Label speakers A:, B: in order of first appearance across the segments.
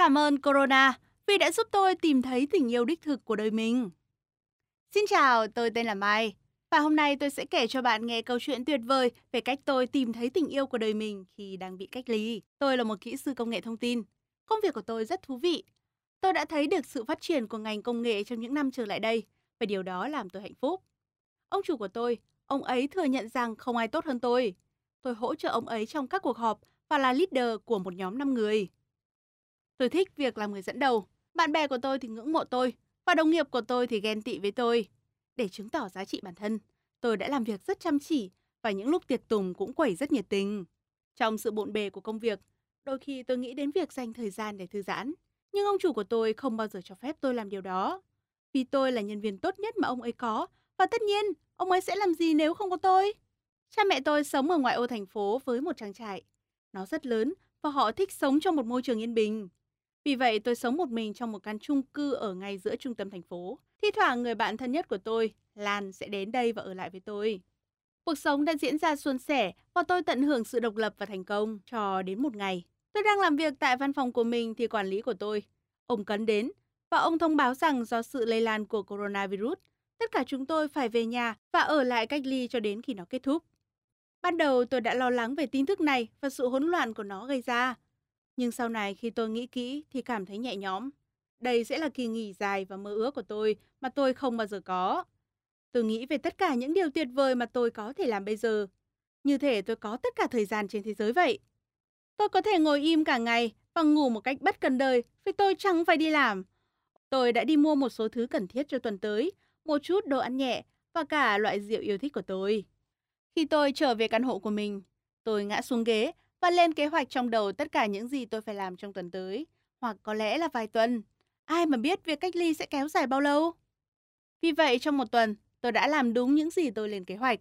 A: Cảm ơn Corona vì đã giúp tôi tìm thấy tình yêu đích thực của đời mình. Xin chào, tôi tên là Mai. Và hôm nay tôi sẽ kể cho bạn nghe câu chuyện tuyệt vời về cách tôi tìm thấy tình yêu của đời mình khi đang bị cách ly. Tôi là một kỹ sư công nghệ thông tin. Công việc của tôi rất thú vị. Tôi đã thấy được sự phát triển của ngành công nghệ trong những năm trở lại đây và điều đó làm tôi hạnh phúc. Ông chủ của tôi, ông ấy thừa nhận rằng không ai tốt hơn tôi. Tôi hỗ trợ ông ấy trong các cuộc họp và là leader của một nhóm 5 người. Tôi thích việc làm người dẫn đầu. Bạn bè của tôi thì ngưỡng mộ tôi và đồng nghiệp của tôi thì ghen tị với tôi. Để chứng tỏ giá trị bản thân, tôi đã làm việc rất chăm chỉ và những lúc tiệc tùng cũng quẩy rất nhiệt tình. Trong sự bộn bề của công việc, đôi khi tôi nghĩ đến việc dành thời gian để thư giãn. Nhưng ông chủ của tôi không bao giờ cho phép tôi làm điều đó. Vì tôi là nhân viên tốt nhất mà ông ấy có và tất nhiên ông ấy sẽ làm gì nếu không có tôi. Cha mẹ tôi sống ở ngoại ô thành phố với một trang trại. Nó rất lớn và họ thích sống trong một môi trường yên bình. Vì vậy tôi sống một mình trong một căn chung cư ở ngay giữa trung tâm thành phố. Thi thoảng người bạn thân nhất của tôi, Lan, sẽ đến đây và ở lại với tôi. Cuộc sống đã diễn ra suôn sẻ và tôi tận hưởng sự độc lập và thành công cho đến một ngày. Tôi đang làm việc tại văn phòng của mình thì quản lý của tôi. Ông Cấn đến và ông thông báo rằng do sự lây lan của coronavirus, tất cả chúng tôi phải về nhà và ở lại cách ly cho đến khi nó kết thúc. Ban đầu tôi đã lo lắng về tin tức này và sự hỗn loạn của nó gây ra. Nhưng sau này khi tôi nghĩ kỹ thì cảm thấy nhẹ nhõm. Đây sẽ là kỳ nghỉ dài và mơ ước của tôi mà tôi không bao giờ có. Tôi nghĩ về tất cả những điều tuyệt vời mà tôi có thể làm bây giờ. Như thể tôi có tất cả thời gian trên thế giới vậy. Tôi có thể ngồi im cả ngày và ngủ một cách bất cần đời vì tôi chẳng phải đi làm. Tôi đã đi mua một số thứ cần thiết cho tuần tới, một chút đồ ăn nhẹ và cả loại rượu yêu thích của tôi. Khi tôi trở về căn hộ của mình, tôi ngã xuống ghế và lên kế hoạch trong đầu tất cả những gì tôi phải làm trong tuần tới, hoặc có lẽ là vài tuần. Ai mà biết việc cách ly sẽ kéo dài bao lâu? Vì vậy, trong một tuần, tôi đã làm đúng những gì tôi lên kế hoạch.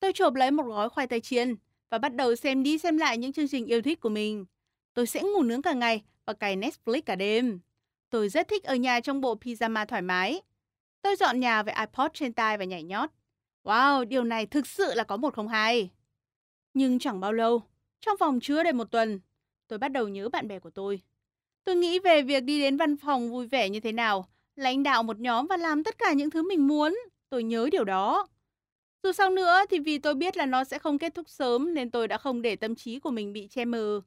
A: Tôi chộp lấy một gói khoai tây chiên và bắt đầu xem đi xem lại những chương trình yêu thích của mình. Tôi sẽ ngủ nướng cả ngày và cày Netflix cả đêm. Tôi rất thích ở nhà trong bộ pyjama thoải mái. Tôi dọn nhà với iPod trên tai và nhảy nhót. Wow, điều này thực sự là có một không hai. Nhưng chẳng bao lâu, trong vòng chưa đầy một tuần, tôi bắt đầu nhớ bạn bè của tôi. Tôi nghĩ về việc đi đến văn phòng vui vẻ như thế nào, lãnh đạo một nhóm và làm tất cả những thứ mình muốn. Tôi nhớ điều đó. Dù sao nữa thì vì tôi biết là nó sẽ không kết thúc sớm nên tôi đã không để tâm trí của mình bị che mờ.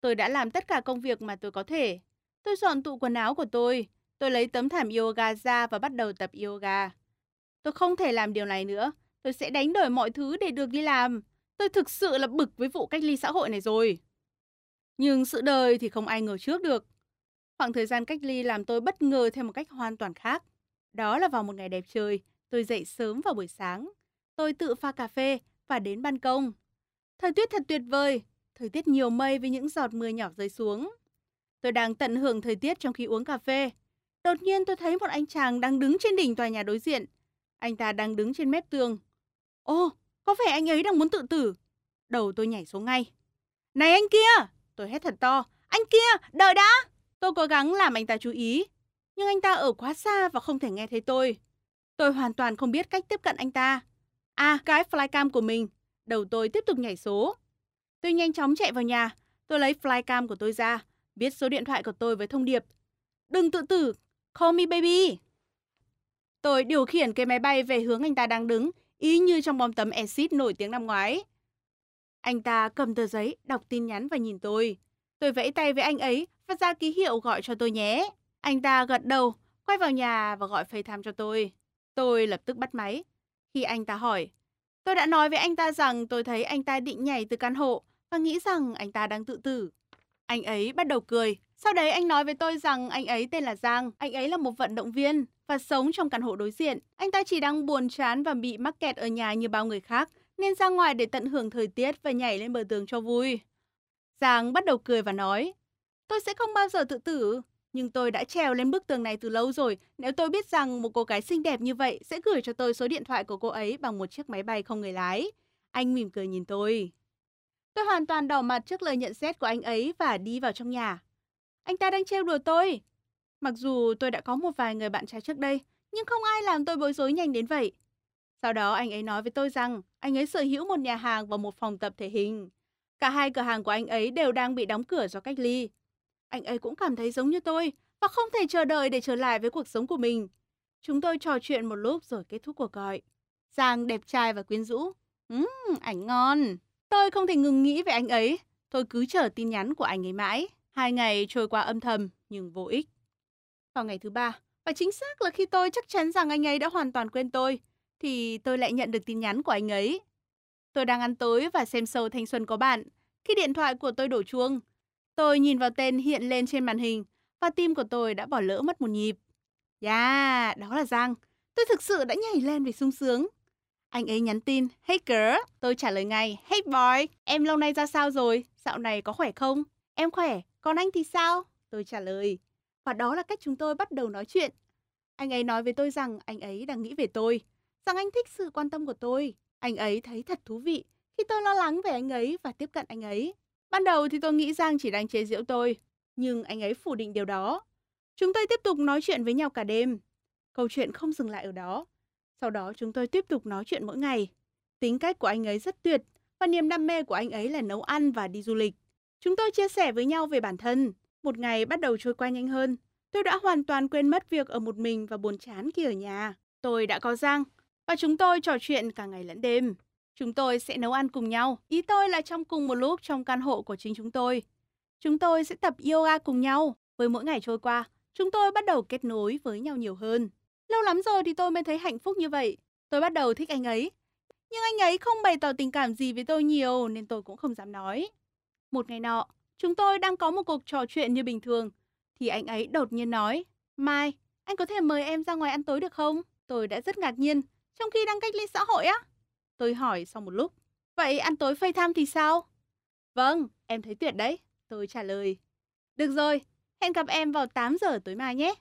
A: Tôi đã làm tất cả công việc mà tôi có thể. Tôi dọn tụ quần áo của tôi. Tôi lấy tấm thảm yoga ra và bắt đầu tập yoga. Tôi không thể làm điều này nữa. Tôi sẽ đánh đổi mọi thứ để được đi làm. Tôi thực sự là bực với vụ cách ly xã hội này rồi. Nhưng sự đời thì không ai ngờ trước được. Khoảng thời gian cách ly làm tôi bất ngờ theo một cách hoàn toàn khác. Đó là vào một ngày đẹp trời, tôi dậy sớm vào buổi sáng. Tôi tự pha cà phê và đến ban công. Thời tiết thật tuyệt vời, thời tiết nhiều mây với những giọt mưa nhỏ rơi xuống. Tôi đang tận hưởng thời tiết trong khi uống cà phê. Đột nhiên tôi thấy một anh chàng đang đứng trên đỉnh tòa nhà đối diện. Anh ta đang đứng trên mép tường. Ô, có vẻ anh ấy đang muốn tự tử. Đầu tôi nhảy xuống ngay. Này anh kia! Tôi hét thật to. Anh kia, đợi đã! Tôi cố gắng làm anh ta chú ý. Nhưng anh ta ở quá xa và không thể nghe thấy tôi. Tôi hoàn toàn không biết cách tiếp cận anh ta. À, cái flycam của mình. Đầu tôi tiếp tục nhảy số. Tôi nhanh chóng chạy vào nhà. Tôi lấy flycam của tôi ra. Viết số điện thoại của tôi với thông điệp. Đừng tự tử. Call me baby. Tôi điều khiển cái máy bay về hướng anh ta đang đứng y như trong bom tấm acid nổi tiếng năm ngoái. Anh ta cầm tờ giấy, đọc tin nhắn và nhìn tôi. Tôi vẫy tay với anh ấy và ra ký hiệu gọi cho tôi nhé. Anh ta gật đầu, quay vào nhà và gọi FaceTime cho tôi. Tôi lập tức bắt máy. Khi anh ta hỏi, tôi đã nói với anh ta rằng tôi thấy anh ta định nhảy từ căn hộ và nghĩ rằng anh ta đang tự tử. Anh ấy bắt đầu cười. Sau đấy anh nói với tôi rằng anh ấy tên là Giang, anh ấy là một vận động viên và sống trong căn hộ đối diện. Anh ta chỉ đang buồn chán và bị mắc kẹt ở nhà như bao người khác, nên ra ngoài để tận hưởng thời tiết và nhảy lên bờ tường cho vui. Giang bắt đầu cười và nói, tôi sẽ không bao giờ tự tử, nhưng tôi đã trèo lên bức tường này từ lâu rồi. Nếu tôi biết rằng một cô gái xinh đẹp như vậy sẽ gửi cho tôi số điện thoại của cô ấy bằng một chiếc máy bay không người lái. Anh mỉm cười nhìn tôi. Tôi hoàn toàn đỏ mặt trước lời nhận xét của anh ấy và đi vào trong nhà. Anh ta đang trêu đùa tôi. Mặc dù tôi đã có một vài người bạn trai trước đây, nhưng không ai làm tôi bối rối nhanh đến vậy. Sau đó anh ấy nói với tôi rằng anh ấy sở hữu một nhà hàng và một phòng tập thể hình. Cả hai cửa hàng của anh ấy đều đang bị đóng cửa do cách ly. Anh ấy cũng cảm thấy giống như tôi và không thể chờ đợi để trở lại với cuộc sống của mình. Chúng tôi trò chuyện một lúc rồi kết thúc cuộc gọi. Giang đẹp trai và quyến rũ. Ừm, ảnh ngon. Tôi không thể ngừng nghĩ về anh ấy. Tôi cứ chờ tin nhắn của anh ấy mãi. Hai ngày trôi qua âm thầm nhưng vô ích. Vào ngày thứ ba, và chính xác là khi tôi chắc chắn rằng anh ấy đã hoàn toàn quên tôi, thì tôi lại nhận được tin nhắn của anh ấy. Tôi đang ăn tối và xem sâu thanh xuân có bạn. Khi điện thoại của tôi đổ chuông, tôi nhìn vào tên hiện lên trên màn hình và tim của tôi đã bỏ lỡ mất một nhịp. Yeah, đó là Giang. Tôi thực sự đã nhảy lên vì sung sướng. Anh ấy nhắn tin, Hey girl, tôi trả lời ngay, Hey boy, em lâu nay ra sao rồi? Dạo này có khỏe không? Em khỏe, còn anh thì sao? Tôi trả lời. Và đó là cách chúng tôi bắt đầu nói chuyện. Anh ấy nói với tôi rằng anh ấy đang nghĩ về tôi, rằng anh thích sự quan tâm của tôi. Anh ấy thấy thật thú vị khi tôi lo lắng về anh ấy và tiếp cận anh ấy. Ban đầu thì tôi nghĩ rằng chỉ đang chế giễu tôi, nhưng anh ấy phủ định điều đó. Chúng tôi tiếp tục nói chuyện với nhau cả đêm. Câu chuyện không dừng lại ở đó. Sau đó chúng tôi tiếp tục nói chuyện mỗi ngày. Tính cách của anh ấy rất tuyệt và niềm đam mê của anh ấy là nấu ăn và đi du lịch. Chúng tôi chia sẻ với nhau về bản thân. Một ngày bắt đầu trôi qua nhanh hơn. Tôi đã hoàn toàn quên mất việc ở một mình và buồn chán khi ở nhà. Tôi đã có Giang và chúng tôi trò chuyện cả ngày lẫn đêm. Chúng tôi sẽ nấu ăn cùng nhau. Ý tôi là trong cùng một lúc trong căn hộ của chính chúng tôi. Chúng tôi sẽ tập yoga cùng nhau. Với mỗi ngày trôi qua, chúng tôi bắt đầu kết nối với nhau nhiều hơn. Lâu lắm rồi thì tôi mới thấy hạnh phúc như vậy. Tôi bắt đầu thích anh ấy. Nhưng anh ấy không bày tỏ tình cảm gì với tôi nhiều nên tôi cũng không dám nói. Một ngày nọ, chúng tôi đang có một cuộc trò chuyện như bình thường. Thì anh ấy đột nhiên nói, Mai, anh có thể mời em ra ngoài ăn tối được không? Tôi đã rất ngạc nhiên, trong khi đang cách ly xã hội á. Tôi hỏi sau một lúc, vậy ăn tối FaceTime thì sao? Vâng, em thấy tuyệt đấy. Tôi trả lời. Được rồi, hẹn gặp em vào 8 giờ tối mai nhé.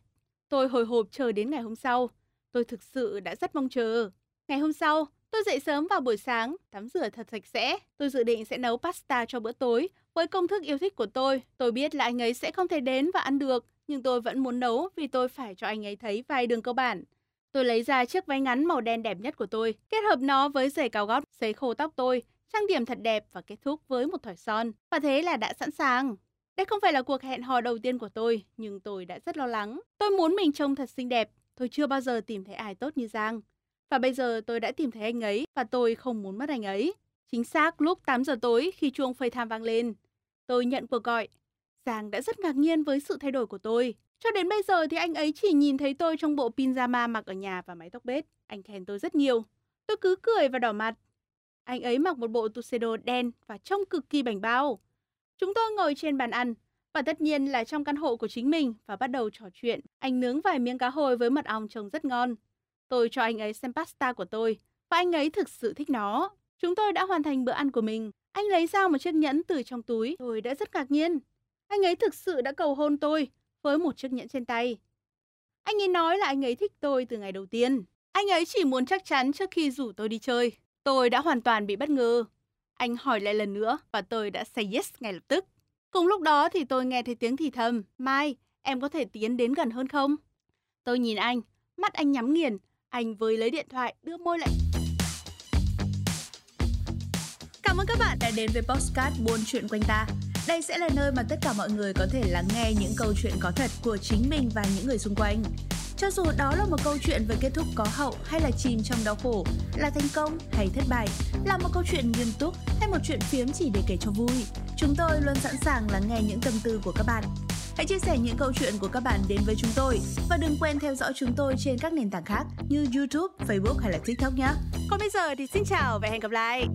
A: Tôi hồi hộp chờ đến ngày hôm sau. Tôi thực sự đã rất mong chờ. Ngày hôm sau, tôi dậy sớm vào buổi sáng, tắm rửa thật sạch sẽ. Tôi dự định sẽ nấu pasta cho bữa tối với công thức yêu thích của tôi. Tôi biết là anh ấy sẽ không thể đến và ăn được, nhưng tôi vẫn muốn nấu vì tôi phải cho anh ấy thấy vài đường cơ bản. Tôi lấy ra chiếc váy ngắn màu đen đẹp nhất của tôi, kết hợp nó với giày cao gót, sấy khô tóc tôi, trang điểm thật đẹp và kết thúc với một thỏi son. Và thế là đã sẵn sàng. Đây không phải là cuộc hẹn hò đầu tiên của tôi, nhưng tôi đã rất lo lắng. Tôi muốn mình trông thật xinh đẹp. Tôi chưa bao giờ tìm thấy ai tốt như Giang. Và bây giờ tôi đã tìm thấy anh ấy và tôi không muốn mất anh ấy. Chính xác lúc 8 giờ tối khi chuông FaceTime vang lên. Tôi nhận cuộc gọi. Giang đã rất ngạc nhiên với sự thay đổi của tôi. Cho đến bây giờ thì anh ấy chỉ nhìn thấy tôi trong bộ pyjama mặc ở nhà và mái tóc bết. Anh khen tôi rất nhiều. Tôi cứ cười và đỏ mặt. Anh ấy mặc một bộ tuxedo đen và trông cực kỳ bảnh bao. Chúng tôi ngồi trên bàn ăn, và tất nhiên là trong căn hộ của chính mình và bắt đầu trò chuyện. Anh nướng vài miếng cá hồi với mật ong trông rất ngon. Tôi cho anh ấy xem pasta của tôi và anh ấy thực sự thích nó. Chúng tôi đã hoàn thành bữa ăn của mình. Anh lấy ra một chiếc nhẫn từ trong túi. Tôi đã rất ngạc nhiên. Anh ấy thực sự đã cầu hôn tôi với một chiếc nhẫn trên tay. Anh ấy nói là anh ấy thích tôi từ ngày đầu tiên. Anh ấy chỉ muốn chắc chắn trước khi rủ tôi đi chơi. Tôi đã hoàn toàn bị bất ngờ. Anh hỏi lại lần nữa và tôi đã say yes ngay lập tức. Cùng lúc đó thì tôi nghe thấy tiếng thì thầm. Mai, em có thể tiến đến gần hơn không? Tôi nhìn anh, mắt anh nhắm nghiền. Anh với lấy điện thoại, đưa môi lại.
B: Cảm ơn các bạn đã đến với Postcard Buôn Chuyện Quanh Ta. Đây sẽ là nơi mà tất cả mọi người có thể lắng nghe những câu chuyện có thật của chính mình và những người xung quanh. Cho dù đó là một câu chuyện về kết thúc có hậu hay là chìm trong đau khổ, là thành công hay thất bại, là một câu chuyện nghiêm túc hay một chuyện phiếm chỉ để kể cho vui, chúng tôi luôn sẵn sàng lắng nghe những tâm tư của các bạn. Hãy chia sẻ những câu chuyện của các bạn đến với chúng tôi và đừng quên theo dõi chúng tôi trên các nền tảng khác như YouTube, Facebook hay là TikTok nhé.
A: Còn bây giờ thì xin chào và hẹn gặp lại.